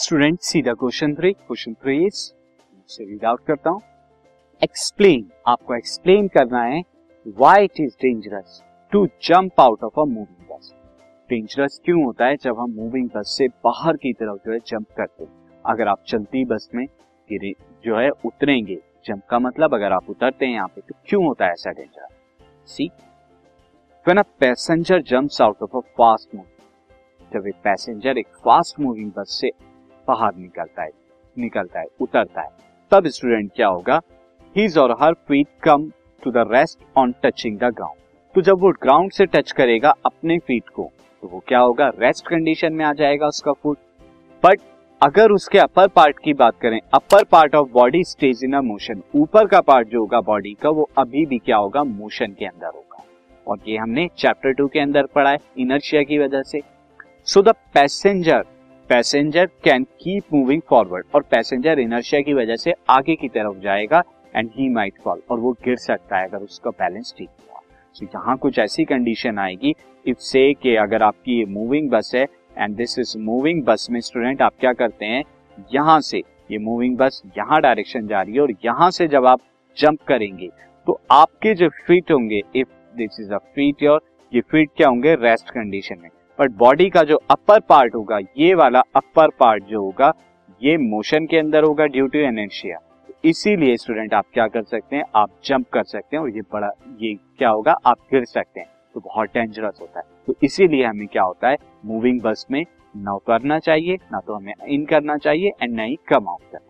Student सीधा question three question three is से read out करता हूँ। एक्सप्लेन आपको एक्सप्लेन करना है why it is dangerous to jump out of a moving bus dangerous क्यों होता है जब हम मूविंग बस से बाहर की तरफ़ जो है जंप करते हैं? अगर आप चलती बस में गिरे, जो है उतरेंगे जंप का मतलब अगर आप उतरते हैं यहाँ पे तो क्यों होता है ऐसा danger see when a passenger jumps out of a fast moving जब एक पैसेंजर एक फास्ट मूविंग बस से बाहर निकलता है निकलता है, उतरता है। तब स्टूडेंट क्या होगा? हिज और her feet come to the rest on touching the ground तो जब वो ग्राउंड से टच करेगा अपने फीट को तो वो क्या होगा? रेस्ट कंडीशन में आ जाएगा उसका फुट बट अगर उसके अपर पार्ट की बात करें upper part of body stays in a motion ऊपर का पार्ट जो होगा बॉडी का, वो अभी भी क्या होगा? मोशन के अंदर होगा। और ये हमने चैप्टर टू के अंदर पढ़ा है इनर्शिया की वजह से। So the passenger passenger can keep moving forward और पैसेंजर इनर्शिया की वजह से आगे की तरफ़ जाएगा एंड ही माइट फॉल और वो गिर सकता है अगर उसका बैलेंस ठीक हुआ। सो यहाँ कुछ ऐसी कंडीशन आएगी इफ़ से कि अगर आपकी ये मूविंग बस है एंड दिस इज़ मूविंग बस में स्टूडेंट आप क्या करते हैं? यहाँ से ये मूविंग बस यहाँ डायरेक्शन जा रही है और यहाँ से जब आप जंप करेंगे तो आपके जो फीट होंगे if this is a feet your ये फीट क्या होंगे? रेस्ट कंडीशन में। बट बॉडी का जो अपर पार्ट होगा, ये वाला अपर पार्ट जो होगा, ये मोशन के अंदर होगा ड्यू टू एनर्शिया इसीलिए स्टूडेंट आप क्या कर सकते हैं, आप जंप कर सकते हैं और ये बड़ा, ये क्या होगा, आप गिर सकते हैं। तो बहुत डेंजरस होता है। तो इसीलिए हमें क्या होता है मूविंग बस में ना उतरना चाहिए, ना तो हमें इन करना चाहिए एंड ना ही कम आउट करना